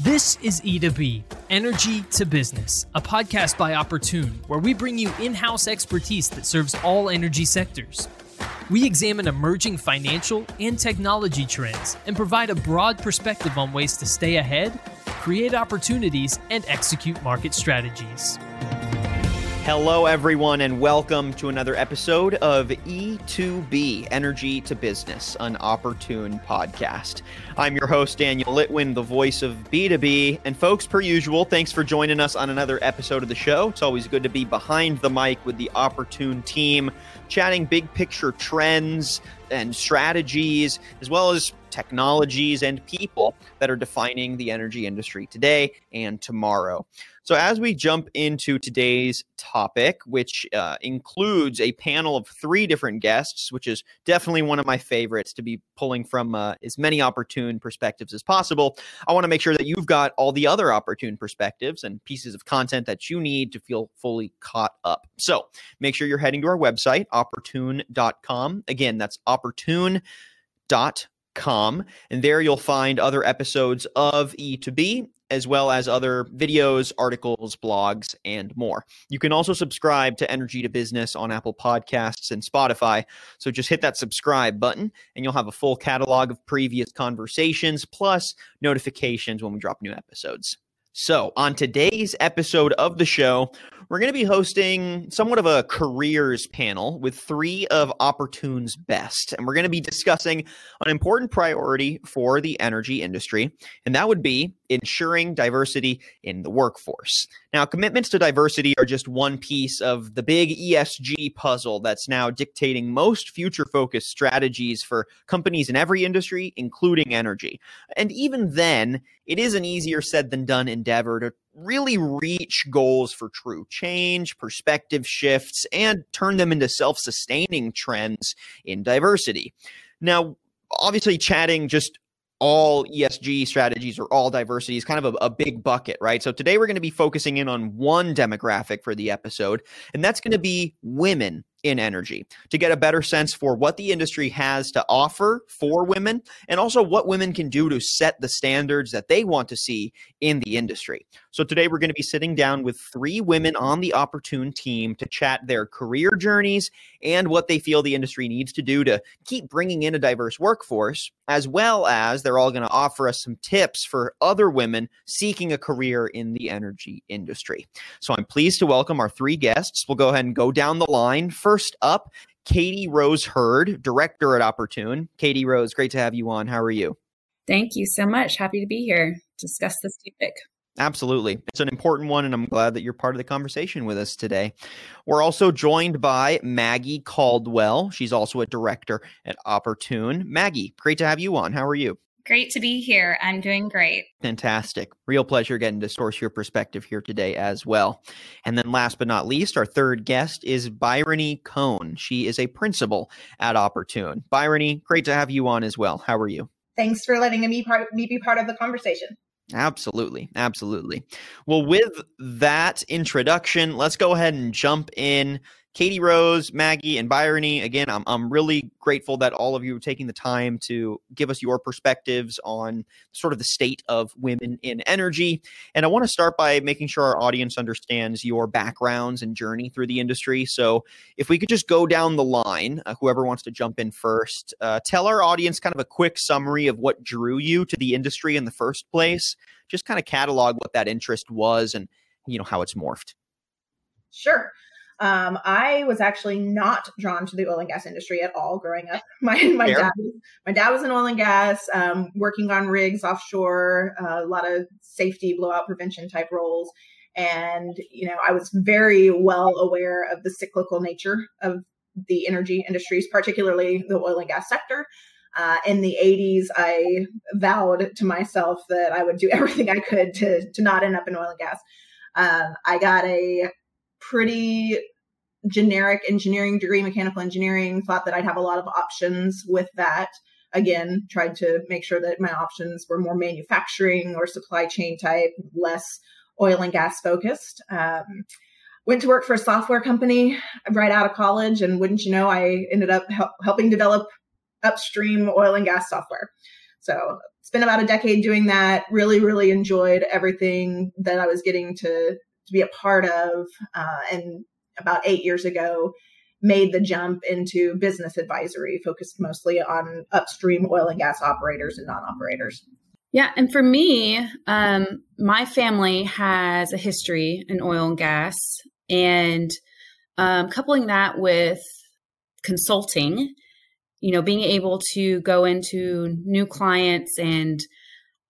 This is E2B, Energy to Business, a podcast by Opportune, where we bring you in house expertise that serves all energy sectors. We examine emerging financial and technology trends and provide a broad perspective on ways to stay ahead, create opportunities, and execute market strategies. Hello, everyone, and welcome to another episode of E2B Energy to Business, an opportune podcast. I'm your host, Daniel Litwin, the voice of B2B. And, folks, per usual, thanks for joining us on another episode of the show. It's always good to be behind the mic with the opportune team, chatting big picture trends and strategies, as well as technologies and people that are defining the energy industry today and tomorrow. So, as we jump into today's topic, which uh, includes a panel of three different guests, which is definitely one of my favorites to be pulling from uh, as many opportune perspectives as possible, I want to make sure that you've got all the other opportune perspectives and pieces of content that you need to feel fully caught up. So, make sure you're heading to our website, opportune.com. Again, that's opportune.com and there you'll find other episodes of E2B as well as other videos, articles, blogs, and more. You can also subscribe to Energy to Business on Apple Podcasts and Spotify. So just hit that subscribe button and you'll have a full catalog of previous conversations plus notifications when we drop new episodes. So, on today's episode of the show, we're going to be hosting somewhat of a careers panel with three of Opportune's best. And we're going to be discussing an important priority for the energy industry, and that would be ensuring diversity in the workforce. Now, commitments to diversity are just one piece of the big ESG puzzle that's now dictating most future focused strategies for companies in every industry, including energy. And even then, it is an easier said than done endeavor to really reach goals for true change, perspective shifts, and turn them into self sustaining trends in diversity. Now, obviously, chatting just all ESG strategies or all diversity is kind of a, a, big bucket, right? So today we're going to be focusing in on one demographic for the episode, and that's going to be women in energy to get a better sense for what the industry has to offer for women and also what women can do to set the standards that they want to see in the industry. So, today we're going to be sitting down with three women on the Opportune team to chat their career journeys and what they feel the industry needs to do to keep bringing in a diverse workforce, as well as they're all going to offer us some tips for other women seeking a career in the energy industry. So, I'm pleased to welcome our three guests. We'll go ahead and go down the line. First up, Katie Rose Hurd, director at Opportune. Katie Rose, great to have you on. How are you? Thank you so much. Happy to be here to discuss this topic. Absolutely. It's an important one, and I'm glad that you're part of the conversation with us today. We're also joined by Maggie Caldwell. She's also a director at Opportune. Maggie, great to have you on. How are you? Great to be here. I'm doing great. Fantastic. Real pleasure getting to source your perspective here today as well. And then last but not least, our third guest is Bryony Cohn. She is a principal at Opportune. Bryony, great to have you on as well. How are you? Thanks for letting me, part, me be part of the conversation. Absolutely. Absolutely. Well, with that introduction, let's go ahead and jump in Katie Rose, Maggie, and Bryony. Again, I'm, I'm really grateful that all of you are taking the time to give us your perspectives on sort of the state of women in energy. And I want to start by making sure our audience understands your backgrounds and journey through the industry. So if we could just go down the line, uh, whoever wants to jump in first, uh, tell our audience kind of a quick summary of what drew you to the industry in the first place. Just kind of catalog what that interest was and you know how it's morphed. Sure. Um, I was actually not drawn to the oil and gas industry at all growing up. My my dad my dad was in oil and gas, um, working on rigs offshore, uh, a lot of safety blowout prevention type roles, and you know I was very well aware of the cyclical nature of the energy industries, particularly the oil and gas sector. Uh, in the 80s, I vowed to myself that I would do everything I could to to not end up in oil and gas. Um, I got a pretty generic engineering degree, mechanical engineering, thought that I'd have a lot of options with that. Again, tried to make sure that my options were more manufacturing or supply chain type, less oil and gas focused. Um, went to work for a software company right out of college, and wouldn't you know, I ended up help, helping develop upstream oil and gas software. So been about a decade doing that. Really, really enjoyed everything that I was getting to to be a part of. Uh, and about eight years ago, made the jump into business advisory, focused mostly on upstream oil and gas operators and non-operators. Yeah, and for me, um, my family has a history in oil and gas, and um, coupling that with consulting, you know, being able to go into new clients and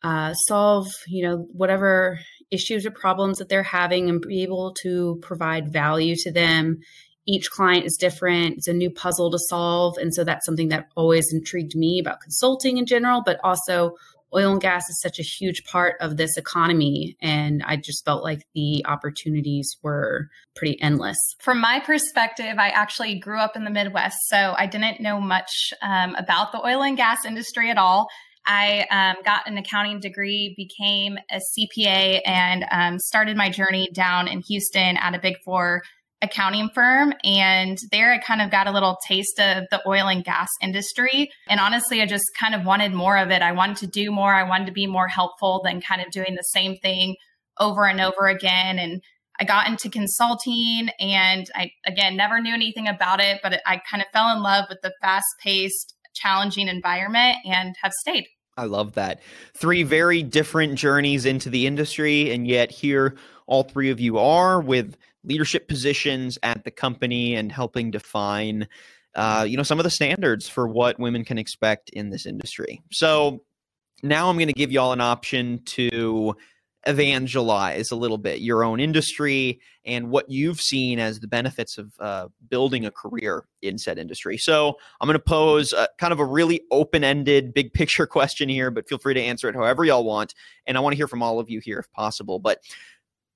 uh, solve, you know, whatever issues or problems that they're having and be able to provide value to them. Each client is different. It's a new puzzle to solve. And so that's something that always intrigued me about consulting in general, but also oil and gas is such a huge part of this economy. And I just felt like the opportunities were pretty endless. From my perspective, I actually grew up in the Midwest, so I didn't know much um, about the oil and gas industry at all. I um, got an accounting degree, became a CPA, and um, started my journey down in Houston at a big four accounting firm. And there I kind of got a little taste of the oil and gas industry. And honestly, I just kind of wanted more of it. I wanted to do more. I wanted to be more helpful than kind of doing the same thing over and over again. And I got into consulting and I, again, never knew anything about it, but I kind of fell in love with the fast paced, challenging environment and have stayed. I love that. Three very different journeys into the industry, and yet here all three of you are with leadership positions at the company and helping define uh, you know some of the standards for what women can expect in this industry so now i'm going to give y'all an option to evangelize a little bit your own industry and what you've seen as the benefits of uh, building a career in said industry. So I'm going to pose a, kind of a really open-ended, big picture question here, but feel free to answer it however y'all want. And I want to hear from all of you here if possible. But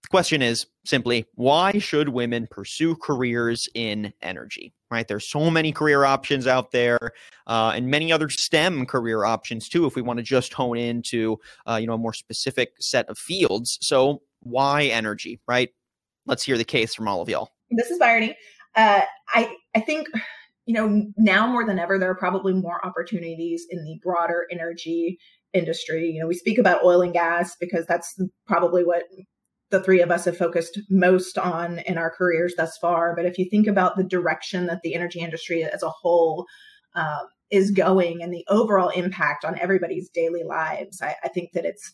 the question is simply why should women pursue careers in energy? Right? There's so many career options out there, uh, and many other STEM career options too. If we want to just hone into, uh, you know, a more specific set of fields. So why energy? Right? Let's hear the case from all of y'all. This is Bryony. Uh, I I think you know now more than ever there are probably more opportunities in the broader energy industry. You know, we speak about oil and gas because that's probably what the three of us have focused most on in our careers thus far. But if you think about the direction that the energy industry as a whole um, is going and the overall impact on everybody's daily lives, I, I think that it's,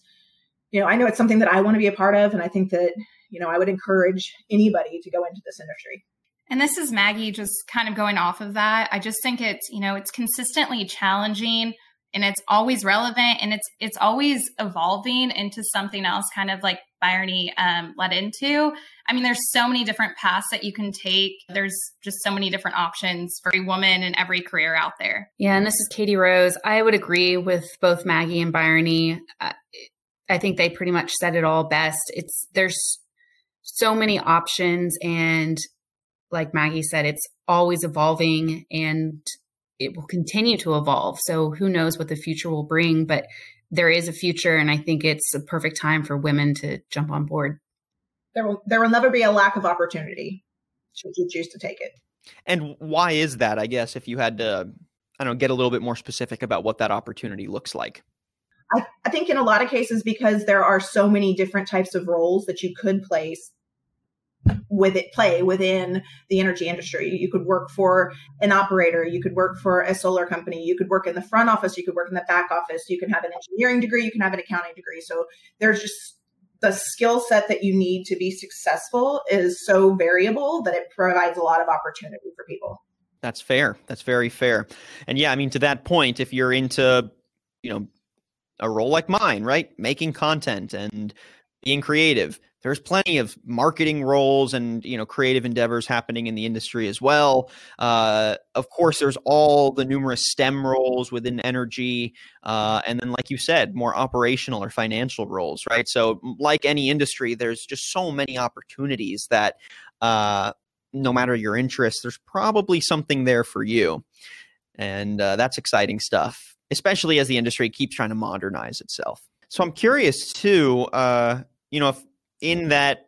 you know, I know it's something that I want to be a part of. And I think that, you know, I would encourage anybody to go into this industry. And this is Maggie just kind of going off of that. I just think it's, you know, it's consistently challenging and it's always relevant and it's it's always evolving into something else kind of like Bryony um, led into. I mean, there's so many different paths that you can take. There's just so many different options for a woman in every career out there. Yeah, and this is Katie Rose. I would agree with both Maggie and Bryony. Uh, I think they pretty much said it all best. It's there's so many options, and like Maggie said, it's always evolving, and it will continue to evolve. So who knows what the future will bring, but there is a future and I think it's a perfect time for women to jump on board. There will there will never be a lack of opportunity should you choose to take it. And why is that? I guess if you had to I don't know, get a little bit more specific about what that opportunity looks like. I, I think in a lot of cases because there are so many different types of roles that you could place with it play within the energy industry. You could work for an operator, you could work for a solar company, you could work in the front office, you could work in the back office, you can have an engineering degree, you can have an accounting degree. So there's just the skill set that you need to be successful is so variable that it provides a lot of opportunity for people. That's fair. That's very fair. And yeah, I mean to that point if you're into, you know, a role like mine, right? Making content and being creative. There's plenty of marketing roles and you know creative endeavors happening in the industry as well. Uh, of course there's all the numerous stem roles within energy uh, and then like you said more operational or financial roles right? So like any industry there's just so many opportunities that uh, no matter your interest, there's probably something there for you. And uh, that's exciting stuff especially as the industry keeps trying to modernize itself so i'm curious too uh, you know if in that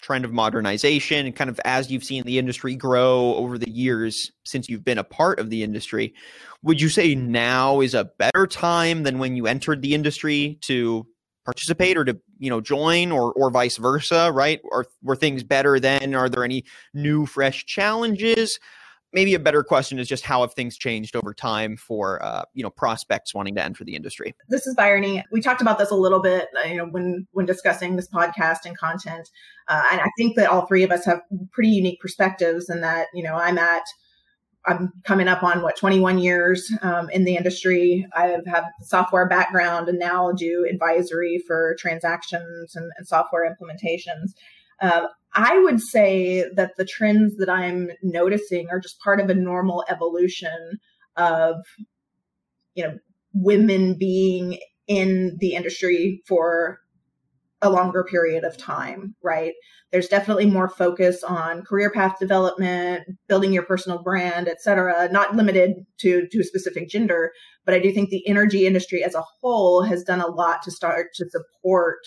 trend of modernization and kind of as you've seen the industry grow over the years since you've been a part of the industry would you say now is a better time than when you entered the industry to participate or to you know join or or vice versa right? Or were things better then? Are there any new fresh challenges maybe a better question is just how have things changed over time for uh, you know prospects wanting to enter the industry? This is Bryony. we talked about this a little bit uh, you know when when discussing this podcast and content uh, and i think that all three of us have pretty unique perspectives and that you know i'm at i'm coming up on what 21 years um, in the industry. I have had software background and now do advisory for transactions and, and software implementations uh, I would say that the trends that I'm noticing are just part of a normal evolution of, you know, women being in the industry for a longer period of time, right? There's definitely more focus on career path development, building your personal brand, et cetera, not limited to, to a specific gender. But I do think the energy industry as a whole has done a lot to start to support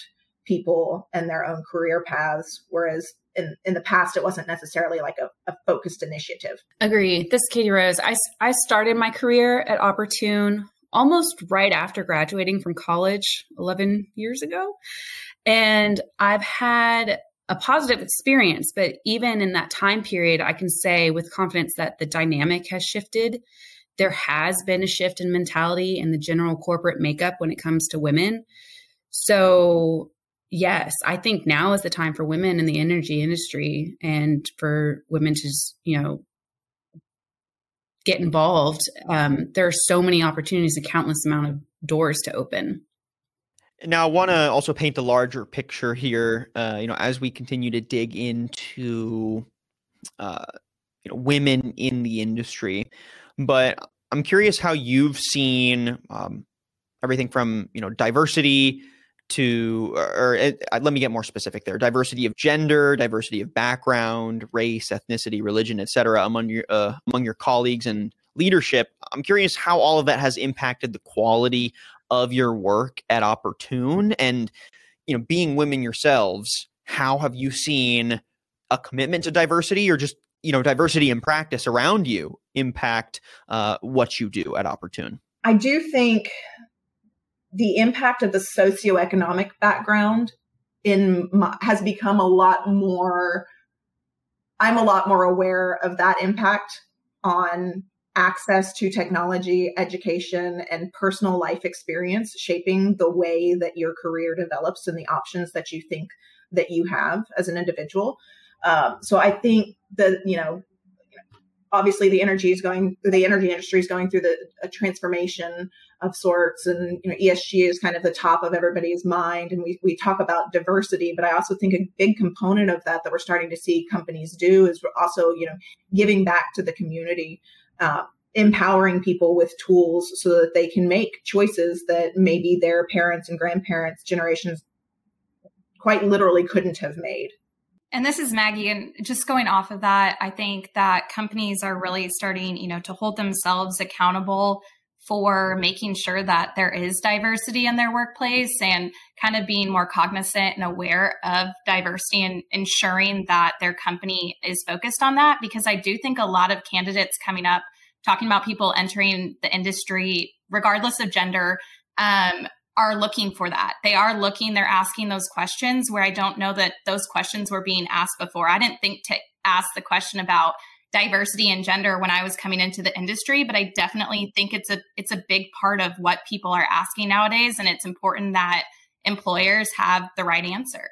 people and their own career paths, whereas in, in the past it wasn't necessarily like a, a focused initiative. Agree. This is Katie Rose. I, I started my career at Opportune almost right after graduating from college 11 years ago. And I've had a positive experience, but even in that time period, I can say with confidence that the dynamic has shifted. There has been a shift in mentality and the general corporate makeup when it comes to women. So yes, I think now is the time for women in the energy industry and for women to, you know, get involved. Um, there are so many opportunities and countless amount of doors to open. Now, I want to also paint a larger picture here. Uh, you know, as we continue to dig into, uh, you know, women in the industry, but I'm curious how you've seen um, everything from you know diversity to or, uh, let me get more specific there. Diversity of gender diversity of background race ethnicity religion etc among your uh, among your colleagues and leadership. I'm curious how all of that has impacted the quality of your work at opportune and you know being women yourselves how have you seen a commitment to diversity or just you know diversity in practice around you impact uh, what you do at opportune i do think the impact of the socioeconomic background in my, has become a lot more i'm a lot more aware of that impact on access to technology education and personal life experience shaping the way that your career develops and the options that you think that you have as an individual. Um, so i think that you know obviously the energy is going the energy industry is going through the transformation of sorts and you know ESG is kind of the top of everybody's mind and we, we talk about diversity but I also think a big component of that that we're starting to see companies do is also you know giving back to the community uh, empowering people with tools so that they can make choices that maybe their parents and grandparents generations quite literally couldn't have made and this is Maggie. And just going off of that, I think that companies are really starting, you know, to hold themselves accountable for making sure that there is diversity in their workplace and kind of being more cognizant and aware of diversity and ensuring that their company is focused on that. Because I do think a lot of candidates coming up talking about people entering the industry, regardless of gender, um, are looking for that. They are looking, they're asking those questions where I don't know that those questions were being asked before. I didn't think to ask the question about diversity and gender when I was coming into the industry, but I definitely think it's a it's a big part of what people are asking nowadays and it's important that employers have the right answer.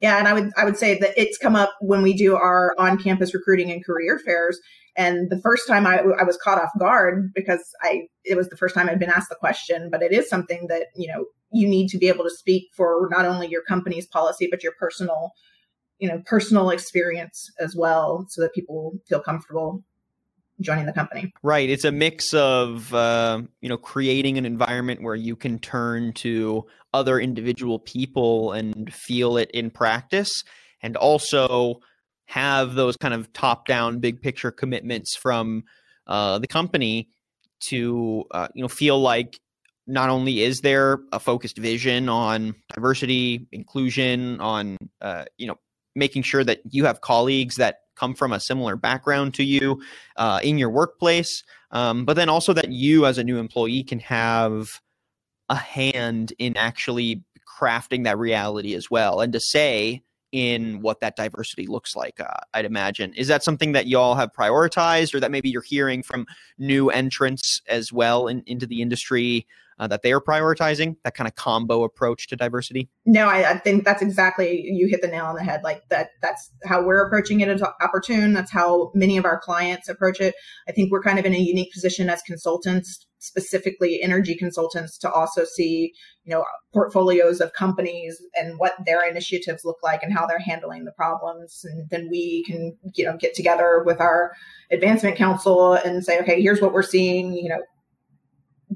Yeah, and I would I would say that it's come up when we do our on-campus recruiting and career fairs and the first time I, I was caught off guard because I it was the first time I'd been asked the question, but it is something that you know you need to be able to speak for not only your company's policy but your personal you know personal experience as well, so that people feel comfortable joining the company. Right. It's a mix of uh, you know creating an environment where you can turn to other individual people and feel it in practice, and also have those kind of top down big picture commitments from uh, the company to uh, you know feel like not only is there a focused vision on diversity inclusion on uh, you know making sure that you have colleagues that come from a similar background to you uh, in your workplace, um, but then also that you as a new employee can have a hand in actually crafting that reality as well and to say in what that diversity looks like, uh, I'd imagine. Is that something that y'all have prioritized or that maybe you're hearing from new entrants as well in, into the industry uh, that they are prioritizing, that kind of combo approach to diversity? No, I, I, think that's exactly, you hit the nail on the head. Like that, that's how we're approaching it at Opportune. That's how many of our clients approach it. I think we're kind of in a unique position as consultants specifically energy consultants to also see you know portfolios of companies and what their initiatives look like and how they're handling the problems and then we can you know get together with our advancement council and say okay here's what we're seeing you know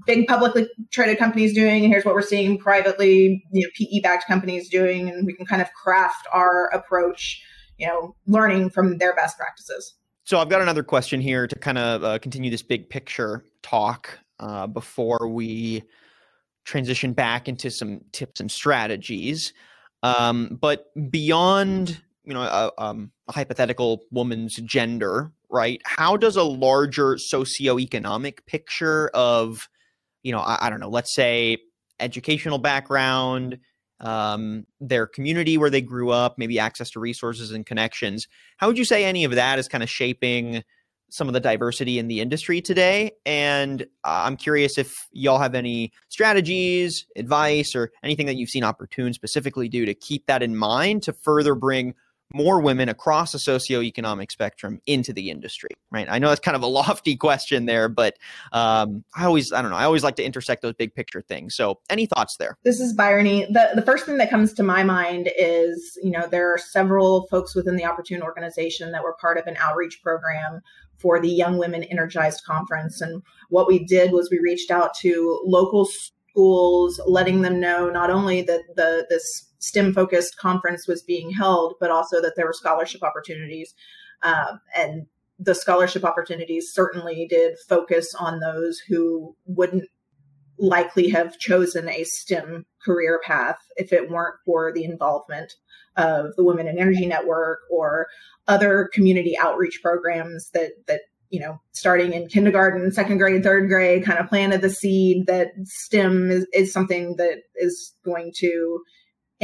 big publicly traded companies doing and here's what we're seeing privately you know pe backed companies doing and we can kind of craft our approach you know learning from their best practices so I've got another question here to kind of uh, continue this big picture talk uh, before we transition back into some tips and strategies. Um, but beyond, you know, a, um, a, hypothetical woman's gender, right? How does a larger socioeconomic picture of, you know, I, I don't know, let's say educational background, um, their community where they grew up, maybe access to resources and connections. How would you say any of that is kind of shaping some of the diversity in the industry today. And uh, I'm curious if y'all have any strategies, advice, or anything that you've seen Opportune specifically do to keep that in mind to further bring more women across the socioeconomic spectrum into the industry, right? I know that's kind of a lofty question there, but um, I always, I don't know, I always like to intersect those big picture things. So, any thoughts there? This is Bryony. The, the first thing that comes to my mind is, you know, there are several folks within the Opportune organization that were part of an outreach program for the Young Women Energized Conference. And what we did was we reached out to local schools, letting them know not only that the this STEM focused conference was being held, but also that there were scholarship opportunities. Um, and the scholarship opportunities certainly did focus on those who wouldn't likely have chosen a STEM career path if it weren't for the involvement of the Women in Energy Network or other community outreach programs that that you know starting in kindergarten second grade third grade kind of planted the seed that stem is, is something that is going to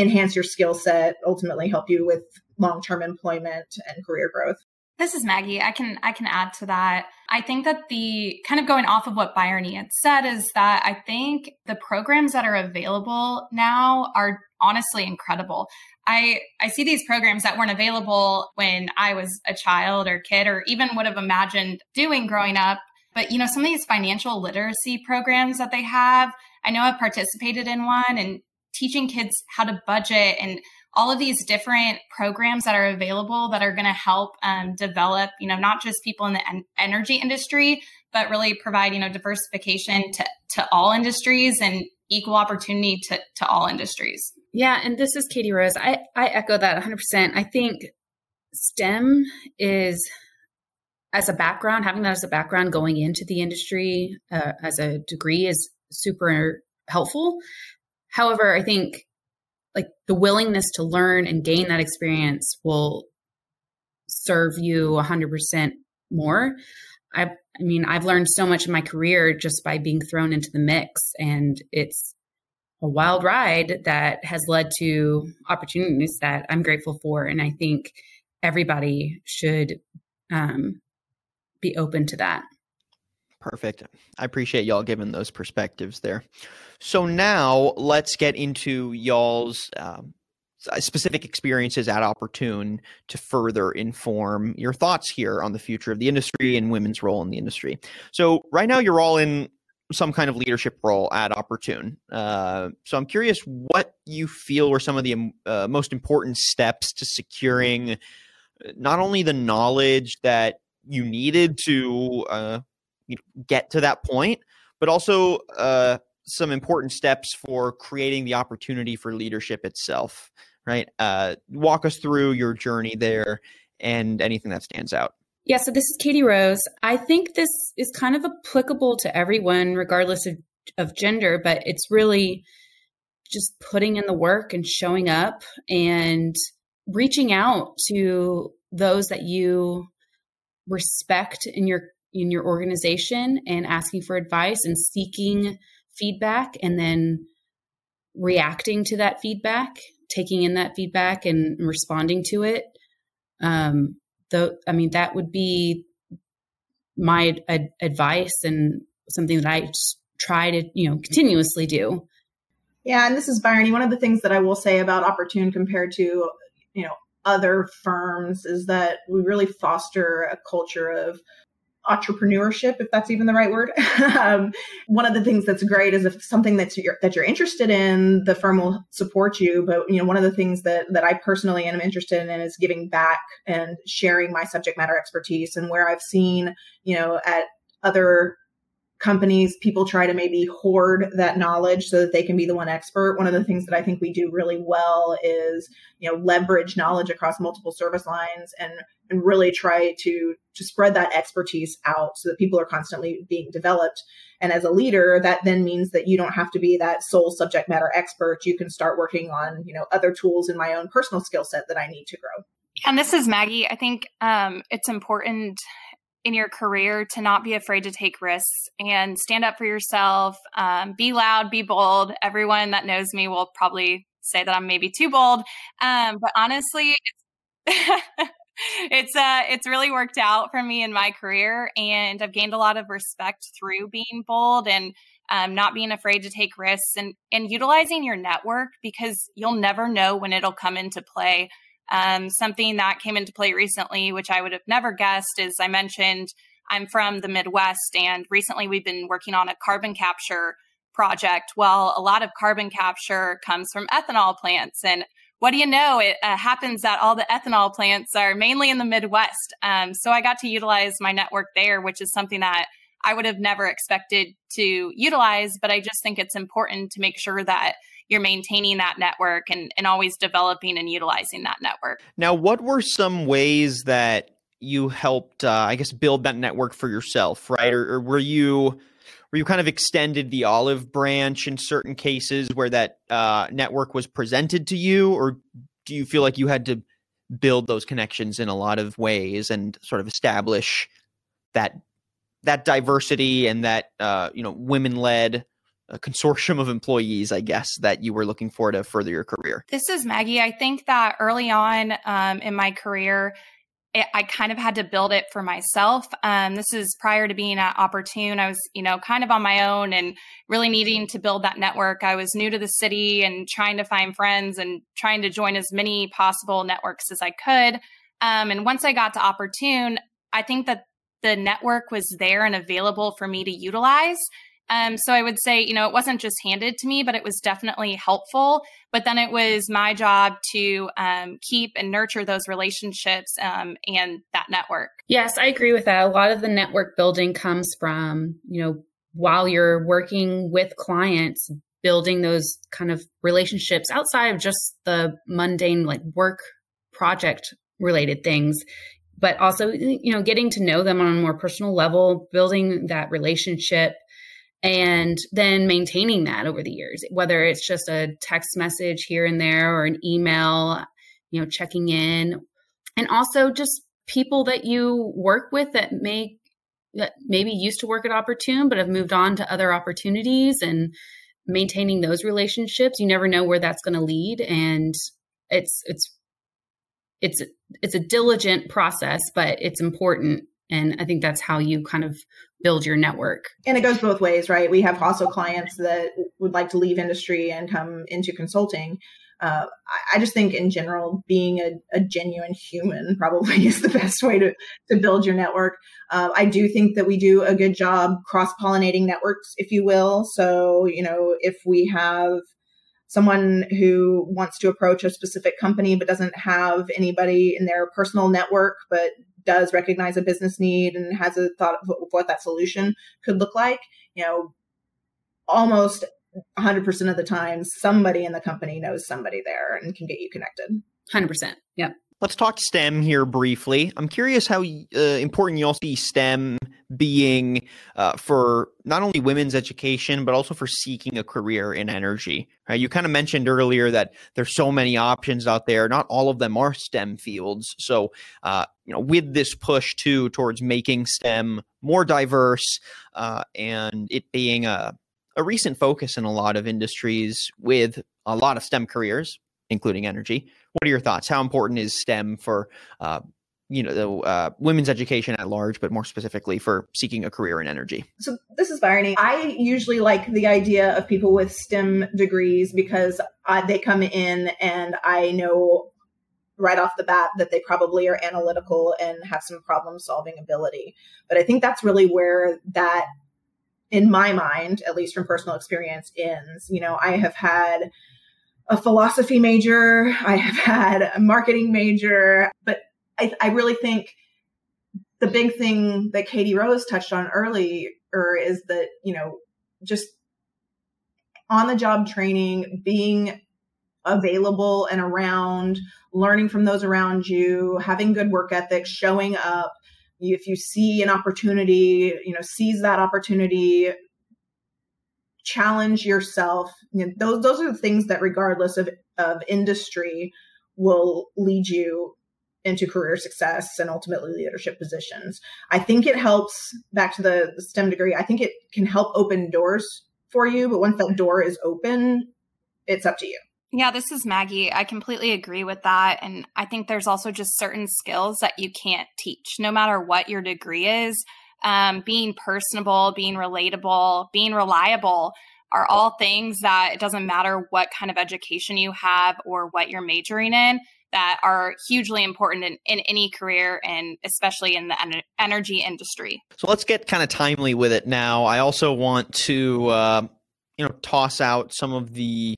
enhance your skill set ultimately help you with long-term employment and career growth this is Maggie. I can I can add to that. I think that the kind of going off of what Bryony had said is that I think the programs that are available now are honestly incredible. I I see these programs that weren't available when I was a child or kid or even would have imagined doing growing up. But you know, some of these financial literacy programs that they have, I know I've participated in one and teaching kids how to budget and all of these different programs that are available that are going to help um, develop, you know, not just people in the en- energy industry, but really provide, you know, diversification to, to all industries and equal opportunity to, to all industries. Yeah. And this is Katie Rose. I, I echo that 100%. I think STEM is, as a background, having that as a background going into the industry uh, as a degree is super helpful. However, I think like the willingness to learn and gain that experience will serve you 100% more. I I mean, I've learned so much in my career just by being thrown into the mix and it's a wild ride that has led to opportunities that I'm grateful for and I think everybody should um, be open to that. Perfect. I appreciate y'all giving those perspectives there. So now let's get into y'all's um, specific experiences at Opportune to further inform your thoughts here on the future of the industry and women's role in the industry. So right now you're all in some kind of leadership role at Opportune. Uh, so I'm curious what you feel were some of the um, uh, most important steps to securing uh, not only the knowledge that you needed to uh, get to that point, but also uh, some important steps for creating the opportunity for leadership itself. Right? Uh, walk us through your journey there and anything that stands out. Yeah, so this is Katie Rose. I think this is kind of applicable to everyone, regardless of, of gender, but it's really just putting in the work and showing up and reaching out to those that you respect in your in your organization and asking for advice and seeking feedback and then reacting to that feedback taking in that feedback and responding to it. Um though i mean that would be my ad- advice and something that i try to you know continuously do. Yeah and this is Bryony one of the things that i will say about opportune compared to you know other firms is that we really foster a culture of entrepreneurship, if that's even the right word. um, one of the things that's great is if something that's you're, that you're interested in, the firm will support you. But you know, one of the things that that I personally am interested in is giving back and sharing my subject matter expertise. And where I've seen, you know, at other companies, people try to maybe hoard that knowledge so that they can be the one expert. One of the things that I think we do really well is, you know, leverage knowledge across multiple service lines and and really try to to spread that expertise out so that people are constantly being developed. And as a leader, that then means that you don't have to be that sole subject matter expert. You can start working on, you know, other tools in my own personal skill set that I need to grow. And this is Maggie. I think um, it's important in your career to not be afraid to take risks and stand up for yourself. Um, be loud, be bold. Everyone that knows me will probably say that I'm maybe too bold. Um, but honestly, it's uh it's really worked out for me in my career and I've gained a lot of respect through being bold and um, not being afraid to take risks and and utilizing your network because you'll never know when it'll come into play. Um, something that came into play recently, which I would have never guessed, is I mentioned I'm from the Midwest, and recently we've been working on a carbon capture project. Well, a lot of carbon capture comes from ethanol plants, and what do you know? It uh, happens that all the ethanol plants are mainly in the Midwest. Um, so I got to utilize my network there, which is something that I would have never expected to utilize. But I just think it's important to make sure that you're maintaining that network and, and always developing and utilizing that network. Now, what were some ways that you helped, uh, I guess, build that network for yourself, right? Or, or were you were you kind of extended the olive branch in certain cases where that uh, network was presented to you, or do you feel like you had to build those connections in a lot of ways and sort of establish that that diversity and that uh, you know women led uh, consortium of employees, I guess, that you were looking for to further your career? This is Maggie. I think that early on um, in my career, it, I kind of had to build it for myself. Um, this is prior to being at Opportune. I was, you know, kind of on my own and really needing to build that network. I was new to the city and trying to find friends and trying to join as many possible networks as I could. Um, and once I got to Opportune, I think that the network was there and available for me to utilize. Um, so I would say, you know, it wasn't just handed to me, but it was definitely helpful. But then it was my job to um, keep and nurture those relationships um, and that network. Yes, I agree with that. A lot of the network building comes from, you know, while you're working with clients, building those kind of relationships outside of just the mundane, like work project related things but also you know getting to know them on a more personal level building that relationship and then maintaining that over the years whether it's just a text message here and there or an email you know checking in. And also just people that you work with that may that maybe used to work at opportune but have moved on to other opportunities and maintaining those relationships. You never know where that's going to lead and it's it's it's it's a diligent process but it's important and i think that's how you kind of build your network. And it goes both ways, right? We have also clients that would like to leave industry and come into consulting. Uh, I, just think in general, being a, a, genuine human probably is the best way to, to build your network. Uh, I do think that we do a good job cross pollinating networks, if you will. So, you know, if we have someone who wants to approach a specific company but doesn't have anybody in their personal network but does recognize a business need and has a thought of what that solution could look like, you know, almost 100% of the time, somebody in the company knows somebody there and can get you connected. 100%. Yep. Let's talk STEM here briefly. I'm curious how uh, important you all see STEM being uh, for not only women's education but also for seeking a career in energy. Right you kind of mentioned earlier that there's so many options out there. Not all of them are stem fields. So uh, you know with this push too towards making stem more diverse uh, and it being a, a recent focus in a lot of industries with a lot of stem careers including energy what are your thoughts how important is stem for uh, you know the uh, women's education at large, but more specifically for seeking a career in energy. So this is Bryony. I usually like the idea of people with STEM degrees because uh, they come in and I know right off the bat that they probably are analytical and have some problem solving ability. But I think that's really where that, in my mind, at least from personal experience, ends. You know, I have had a philosophy major, I have had a marketing major, but I, I really think the big thing that Katie Rose touched on earlier is that, you know, just on the job training, being available and around, learning from those around you, having good work ethic, showing up. If you see an opportunity, you know, seize that opportunity, challenge yourself. You know, those those are the things that, regardless of of industry, will lead you into career success and ultimately leadership positions. I think it helps back to the, the STEM degree. I think it can help open doors for you, but once that door is open, it's up to you. Yeah, this is Maggie. I completely agree with that. And I think there's also just certain skills that you can't teach, no matter what your degree is. Um, being personable, being relatable, being reliable are all things that it doesn't matter what kind of education you have or what you're majoring in that are hugely important in, in any career and especially in the en- energy industry. So let's get kind of timely with it now. I also want to, uh, you know, toss out some of the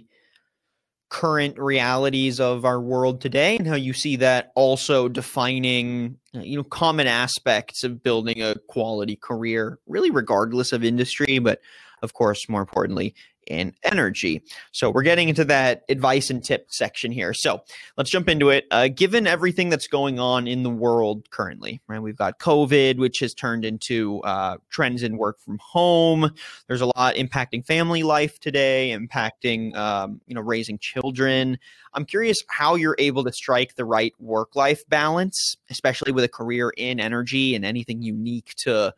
current realities of our world today and how you see that also defining uh, you know common aspects of building a quality career really regardless of industry but of course more importantly in energy. So we're getting into that advice and tip section here. So let's jump into it. Uh, given everything that's going on in the world currently, right? We've got COVID, which has turned into uh, trends in work from home. There's a lot impacting family life today, impacting um, you know raising children. I'm curious how you're able to strike the right work life balance, especially with a career in energy and anything unique to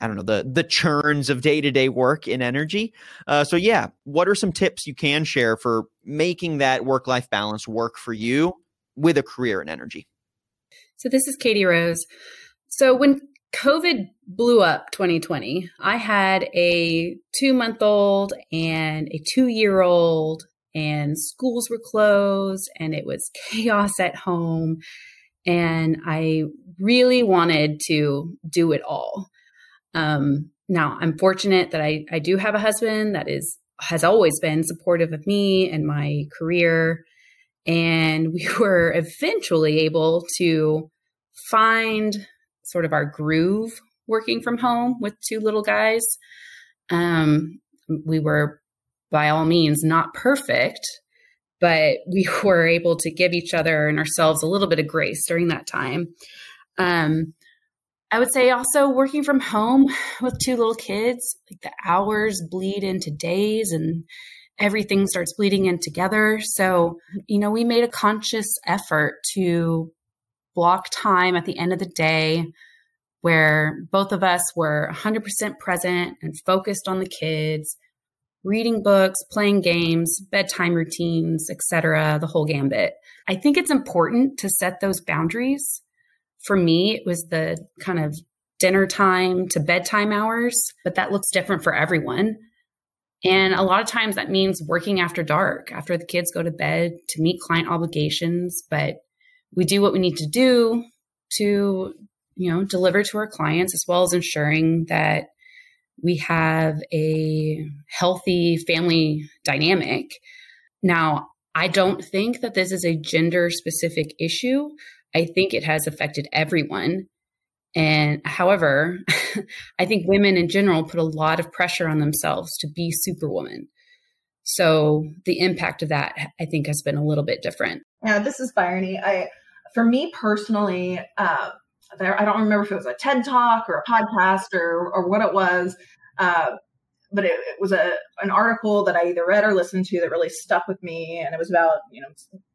I don't know the the churns of day to day work in energy. Uh, so yeah, what are some tips you can share for making that work life balance work for you with a career in energy? So this is Katie Rose. So when COVID blew up 2020, I had a two month old and a two year old, and schools were closed, and it was chaos at home. And I really wanted to do it all. Um, now, I'm fortunate that I, I do have a husband that is has always been supportive of me and my career. And we were eventually able to find sort of our groove working from home with two little guys. Um, we were, by all means, not perfect, but we were able to give each other and ourselves a little bit of grace during that time. Um, I would say also working from home with two little kids, like the hours bleed into days and everything starts bleeding in together. So, you know, we made a conscious effort to block time at the end of the day where both of us were 100% present and focused on the kids, reading books, playing games, bedtime routines, etc., the whole gambit. I think it's important to set those boundaries for me, it was the kind of dinner time to bedtime hours, but that looks different for everyone. And a lot of times that means working after dark, after the kids go to bed to meet client obligations. But we do what we need to do to, you know, deliver to our clients as well as ensuring that we have a healthy family dynamic. Now, I don't think that this is a gender specific issue. I think it has affected everyone. And however, I think women in general put a lot of pressure on themselves to be superwoman. So the impact of that, I think, has been a little bit different. Yeah, this is Bryony. I, for me personally, uh, there, I don't remember if it was a TED talk or a podcast or, or what it was. Uh, but it, it, was a an article that I either read or listened to that really stuck with me, and it was about you know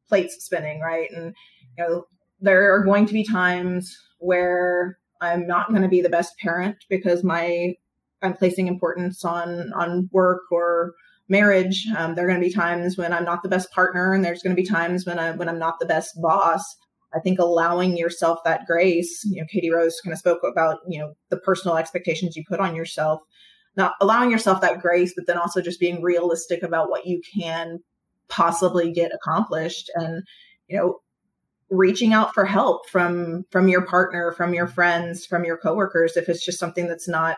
plates spinning, right? And you know there are going to be times where I'm not going to be the best parent because my I'm placing importance on on work or marriage. Um, there are going to be times when I'm not the best partner, and there's going to be times when I when I'm not the best boss. I think allowing yourself that grace. You know, Katie Rose kind of spoke about you know the personal expectations you put on yourself not allowing yourself that grace, but then also just being realistic about what you can possibly get accomplished and, you know, reaching out for help from from your partner, from your friends, from your coworkers if it's just something that's not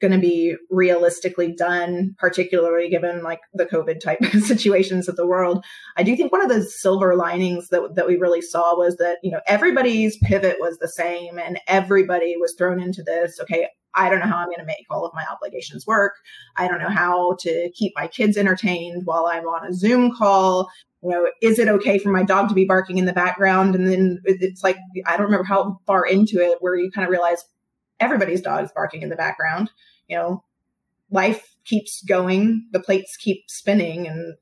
going to be realistically done, particularly given like the COVID type situations of the world. I do think one of the silver linings that, that we really saw was that, you know, everybody's pivot was the same and everybody was thrown into this. Okay, I don't know how I'm going to make all of my obligations work. I don't know how to keep my kids entertained while I'm on a Zoom call. You know, is it okay for my dog to be barking in the background? And then it's like, I don't remember how far into it where you kind of realize everybody's dog is barking in the background. You know, life keeps going, the plates keep spinning, and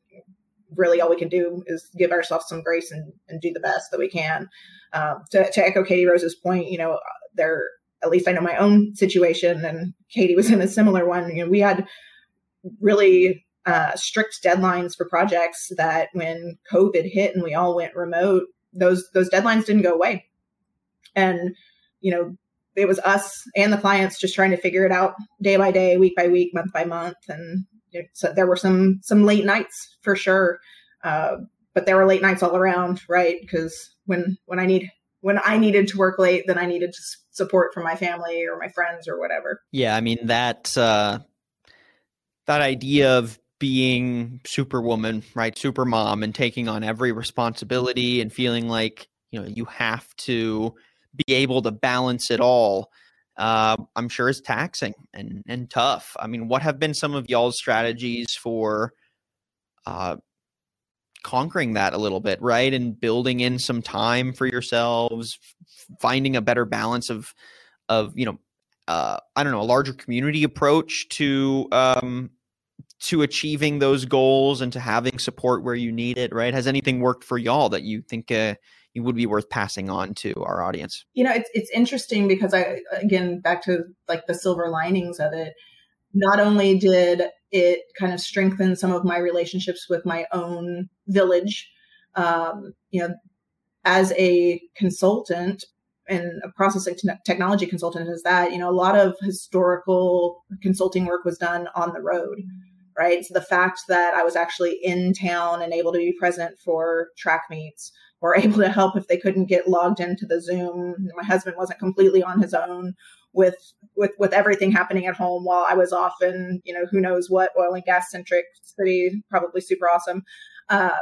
really all we can do is give ourselves some grace and, and do the best that we can. Um, to, to echo Katie Rose's point, you know, there at least I know my own situation, and Katie was in a similar one. You know, we had really uh, strict deadlines for projects that when COVID hit and we all went remote, those those deadlines didn't go away, and you know it was us and the clients just trying to figure it out day by day, week by week, month by month, and you know, so there were some some late nights for sure, uh, but there were late nights all around, right? Because when when I need when I needed to work late, then I needed support from my family or my friends or whatever. Yeah, I mean that uh, that idea of being superwoman, right, super mom, and taking on every responsibility and feeling like you know you have to be able to balance it all. Uh, I'm sure is taxing and and tough. I mean, what have been some of y'all's strategies for uh, conquering that a little bit, right? And building in some time for yourselves, finding a better balance of of, you know, uh, I don't know, a larger community approach to um, to achieving those goals and to having support where you need it, right? Has anything worked for y'all that you think uh, would be worth passing on to our audience? You know, it's it's interesting because I again back to like the silver linings of it. Not only did it kind of strengthen some of my relationships with my own village. Um, you know, as a consultant and a processing technology consultant is that, you know, a lot of historical consulting work was done on the road, right? So the fact that I was actually in town and able to be present for track meets or able to help if they couldn't get logged into the Zoom. My husband wasn't completely on his own with with with everything happening at home while I was off in you know who knows what oil and gas centric city, probably super awesome. Uh,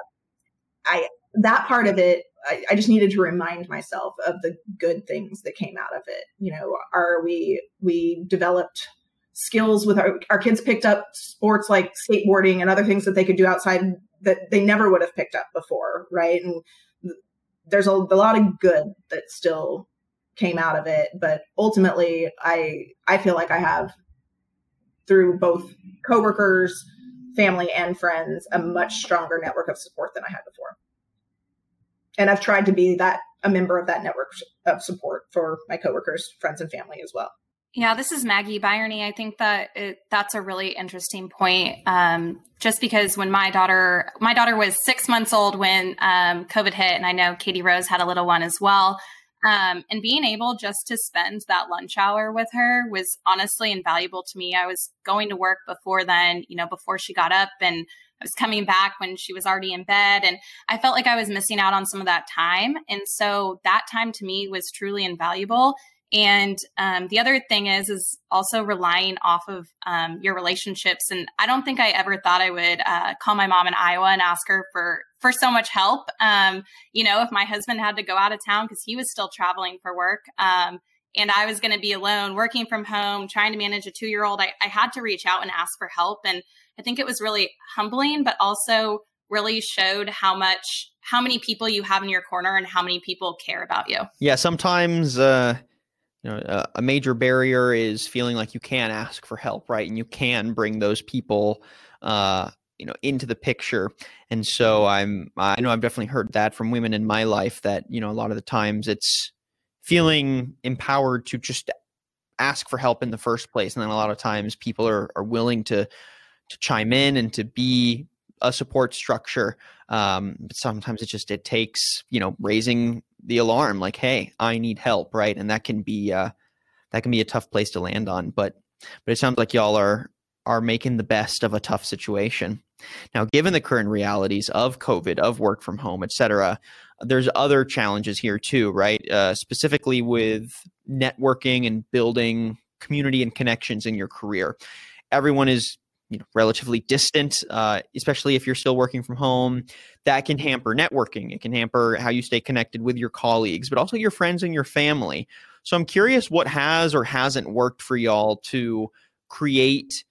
I that part of it, I, I, just needed to remind myself of the good things that came out of it. You know, are we we developed skills with our our kids picked up sports like skateboarding and other things that they could do outside that they never would have picked up before, right? And there's a, a lot of good that still came out of it but ultimately i i feel like i have through both coworkers family and friends a much stronger network of support than i had before and i've tried to be that a member of that network of support for my coworkers friends and family as well yeah, this is Maggie Byerny. I think that it, that's a really interesting point. Um, just because when my daughter, my daughter was six months old when um, COVID hit, and I know Katie Rose had a little one as well. Um, and being able just to spend that lunch hour with her was honestly invaluable to me. I was going to work before then, you know, before she got up, and I was coming back when she was already in bed. And I felt like I was missing out on some of that time. And so that time to me was truly invaluable. And um, the other thing is, is also relying off of um, your relationships. And I don't think I ever thought I would uh, call my mom in Iowa and ask her for for so much help. Um, you know, if my husband had to go out of town because he was still traveling for work, um, and I was going to be alone, working from home, trying to manage a two year old, I, I had to reach out and ask for help. And I think it was really humbling, but also really showed how much how many people you have in your corner and how many people care about you. Yeah, sometimes uh you know a, a major barrier is feeling like you can ask for help, right? And you can bring those people uh you know into the picture. And so i'm i know i've definitely heard that from women in my life that you know a lot of the times it's feeling empowered to just ask for help in the first place. And then a lot of times people are are willing to to chime in and to be a support structure. Um, but sometimes it just it takes you know raising the alarm like hey i need help right and that can be uh that can be a tough place to land on but but it sounds like y'all are are making the best of a tough situation. Now, given the current realities of COVID, of work from home, et cetera, there's other challenges here too, right? Uh, specifically with networking and building community and connections in your career. Everyone is you know, relatively distant, uh, especially if you're still working from home. That can hamper networking. It can hamper how you stay connected with your colleagues, but also your friends and your family. So I'm curious what has or hasn't worked for y'all to create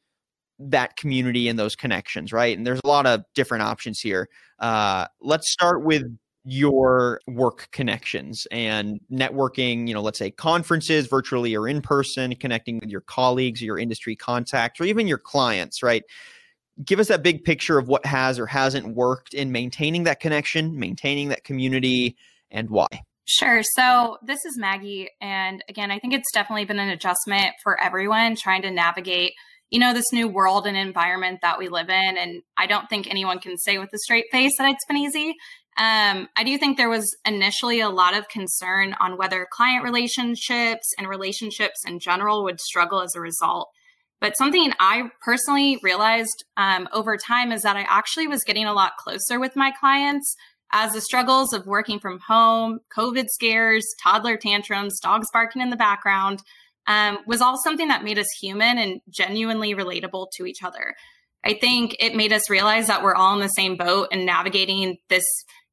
that community and those connections, right? And there's a lot of different options here. Uh, let's start with your work connections and networking, you know, let's say conferences, virtually or in person, connecting with your colleagues, your industry contacts, or even your clients, right? Give us that big picture of what has or hasn't worked in maintaining that connection, maintaining that community, and why. Sure. So this is Maggie. And again, I think it's definitely been an adjustment for everyone trying to navigate you know, this new world and environment that we live in. And I don't think anyone can say with a straight face that it's been easy. Um, I do think there was initially a lot of concern on whether client relationships and relationships in general would struggle as a result. But something I personally realized um, over time is that I actually was getting a lot closer with my clients as the struggles of working from home, COVID scares, toddler tantrums, dogs barking in the background, um, was all something that made us human and genuinely relatable to each other. I think it made us realize that we're all in the same boat and navigating this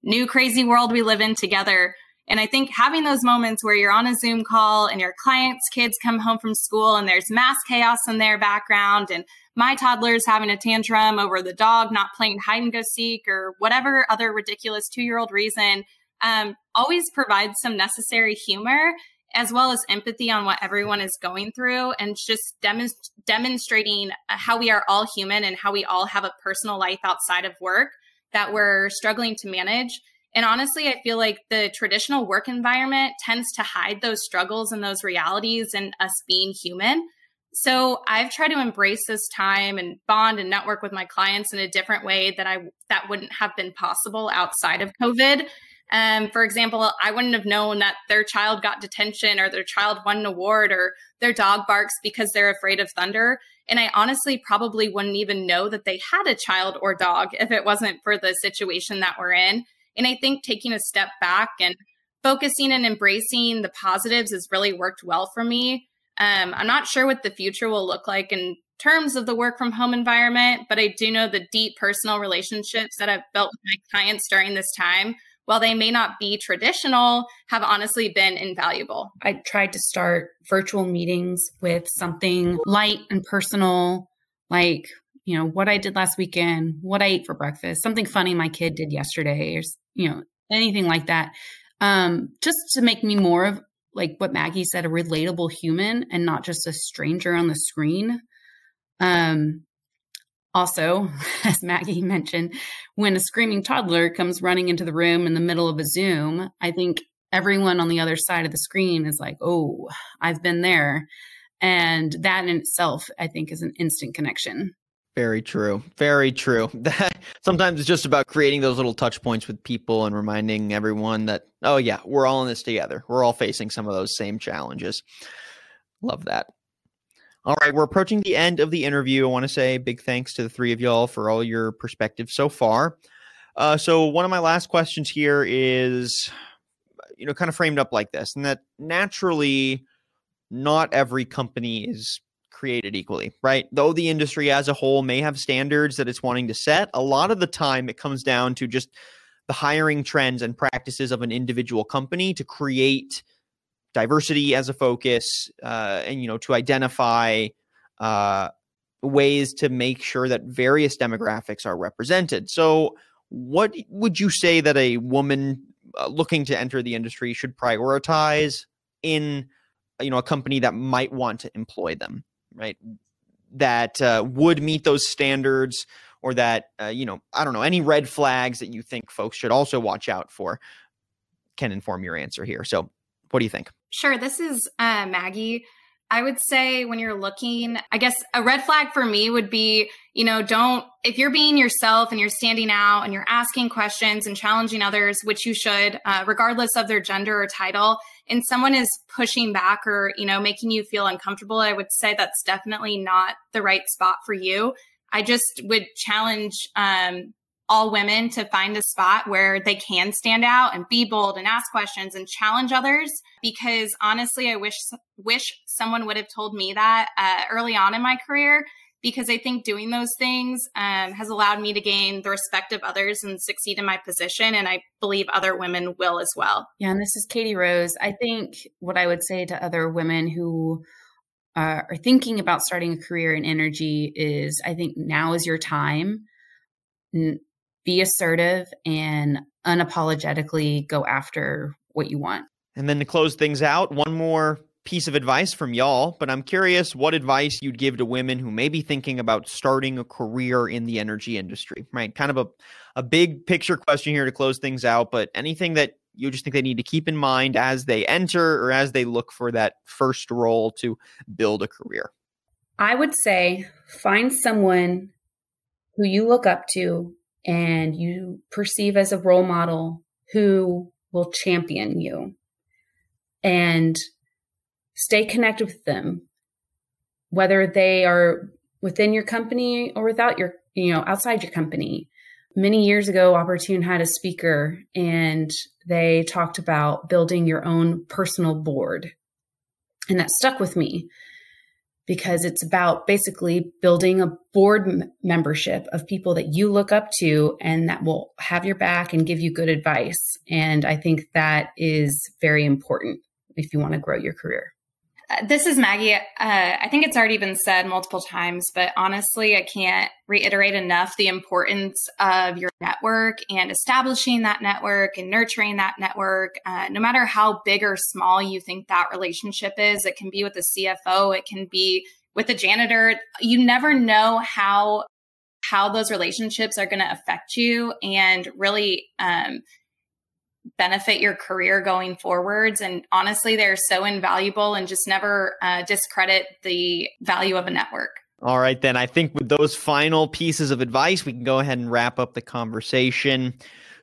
new crazy world we live in together. And I think having those moments where you're on a Zoom call and your clients' kids come home from school and there's mass chaos in their background and my toddler's having a tantrum over the dog not playing hide and go seek or whatever other ridiculous two year old reason um, always provides some necessary humor as well as empathy on what everyone is going through and just demonst- demonstrating how we are all human and how we all have a personal life outside of work that we're struggling to manage. And honestly, I feel like the traditional work environment tends to hide those struggles and those realities and us being human. So I've tried to embrace this time and bond and network with my clients in a different way that I that wouldn't have been possible outside of COVID. Um, for example, I wouldn't have known that their child got detention or their child won an award or their dog barks because they're afraid of thunder. And I honestly probably wouldn't even know that they had a child or dog if it wasn't for the situation that we're in. And I think taking a step back and focusing and embracing the positives has really worked well for me. Um, I'm not sure what the future will look like in terms of the work from home environment, but I do know the deep personal relationships that I've built with my clients during this time while they may not be traditional, have honestly been invaluable. I tried to start virtual meetings with something light and personal, like, you know, what I did last weekend, what I ate for breakfast, something funny my kid did yesterday, or, you know, anything like that. Um, just to make me more of like what Maggie said, a relatable human and not just a stranger on the screen. Um, also, as Maggie mentioned, when a screaming toddler comes running into the room in the middle of a Zoom, I think everyone on the other side of the screen is like, oh, I've been there. And that in itself, I think, is an instant connection. Very true. Very true. That sometimes it's just about creating those little touch points with people and reminding everyone that, oh yeah, we're all in this together. We're all facing some of those same challenges. Love that. All right, we're approaching the end of the interview. I want to say big thanks to the three of y'all for all your perspectives so far. Uh, so, one of my last questions here is, you know, kind of framed up like this, and that naturally, not every company is created equally, right? Though the industry as a whole may have standards that it's wanting to set, a lot of the time it comes down to just the hiring trends and practices of an individual company to create diversity as a focus, uh, and you know to identify uh, ways to make sure that various demographics are represented. So, what would you say that a woman uh, looking to enter the industry should prioritize in you know a company that might want to employ them right? That uh, would meet those standards or that uh, you know i don't know any red flags that you think folks should also watch out for can inform your answer here. So what do you think sure this is uh, maggie I would say when you're looking, I guess a red flag for me would be, you know, don't, if you're being yourself and you're standing out and you're asking questions and challenging others, which you should, uh, regardless of their gender or title, and someone is pushing back or, you know, making you feel uncomfortable, I would say that's definitely not the right spot for you. I just would challenge um, all women to find a spot where they can stand out and be bold and ask questions and challenge others. Because honestly i wish wish someone would have told me that uh, early on in my career because i think doing those things um, has allowed me to gain the respect of others and succeed in my position and i believe other women will as well. Yeah and this is katie rose. I think what i would say to other women who uh, are thinking about starting a career in energy is i think now is your time be assertive and unapologetically go after what you want. And then to close things out, one more piece of advice from y'all, but I'm curious what advice you'd give to women who may be thinking about starting a career in the energy industry, right? Kind of a, a big picture question here to close things out, but anything that you just think they need to keep in mind as they enter or as they look for that first role to build a career? I would say find someone who you look up to and you perceive as a role model who will champion you. And stay connected with them whether they are within your company or without your you know outside your company. Many years ago opportune had a speaker and they talked about building your own personal board. And that stuck with me because it's about basically building a board m- membership of people that you look up to and that will have your back and give you good advice. And I think that is very important if you want to grow your career. This is Maggie. Uh, I think it's already been said multiple times, but honestly, I can't reiterate enough the importance of your network and establishing that network and nurturing that network. Uh, no matter how big or small you think that relationship is, it can be with the CFO, it can be with the janitor. You never know how how those relationships are going to affect you and really um, benefit your career going forwards. And honestly, they're so invaluable and just never uh, discredit the value of a network. All right, then I think with those final pieces of advice, we can go ahead and wrap up the conversation.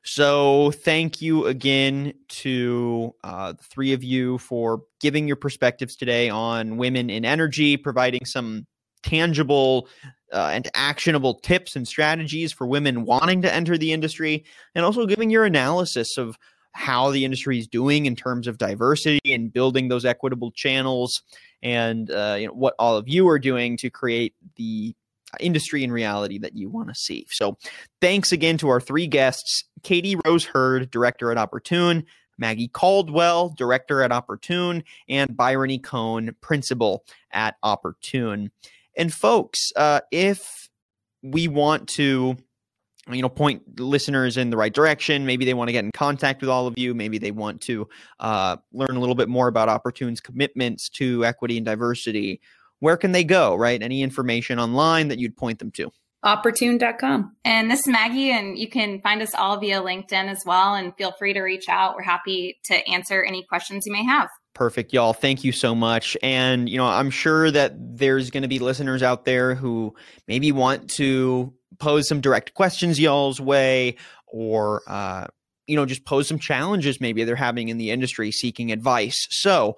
So, thank you again to uh, the three of you for giving your perspectives today on women in energy, providing some tangible uh, and actionable tips and strategies for women wanting to enter the industry, and also giving your analysis of how the industry is doing in terms of diversity and building those equitable channels, and uh, you know, what all of you are doing to create the industry and reality that you want to see. So, thanks again to our three guests Katie Rose Hurd, director at Opportune, Maggie Caldwell, director at Opportune, and Bryony Cohn, principal at Opportune. And folks, uh, if we want to you know point listeners in the right direction maybe they want to get in contact with all of you maybe they want to uh, learn a little bit more about opportune's commitments to equity and diversity where can they go right? Any information online that you'd point them to? Opportune.com and this is maggie and you can find us all via linkedin as well and feel free to reach out. We're happy to answer any questions you may have Perfect, y'all. Thank you so much. And, you know, I'm sure that there's going to be listeners out there who maybe want to pose some direct questions y'all's way or, uh, you know, just pose some challenges maybe they're having in the industry seeking advice. So,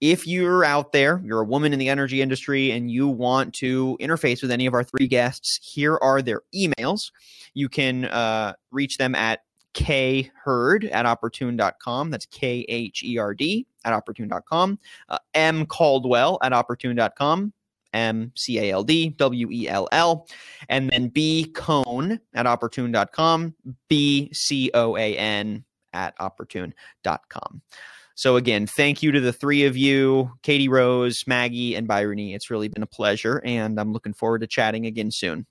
if you're out there, you're a woman in the energy industry, and you want to interface with any of our three guests, here are their emails. You can uh, reach them at kherd at opportune.com. That's K H E R D at opportune.com. Uh, M Caldwell at opportune.com. M C A L D W E L L. And then B Cone at opportune.com. B C O A N at opportune.com. So again, thank you to the three of you, Katie Rose, Maggie, and Bryony. It's really been a pleasure, and I'm looking forward to chatting again soon.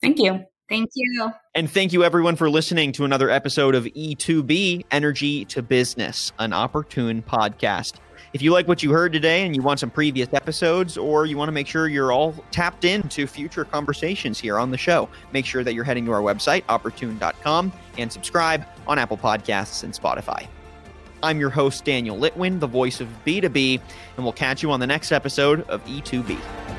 Thank you. Thank you. And thank you, everyone, for listening to another episode of E2B Energy to Business, an opportune podcast. If you like what you heard today and you want some previous episodes, or you want to make sure you're all tapped into future conversations here on the show, make sure that you're heading to our website, opportune.com, and subscribe on Apple Podcasts and Spotify. I'm your host, Daniel Litwin, the voice of B2B, and we'll catch you on the next episode of E2B.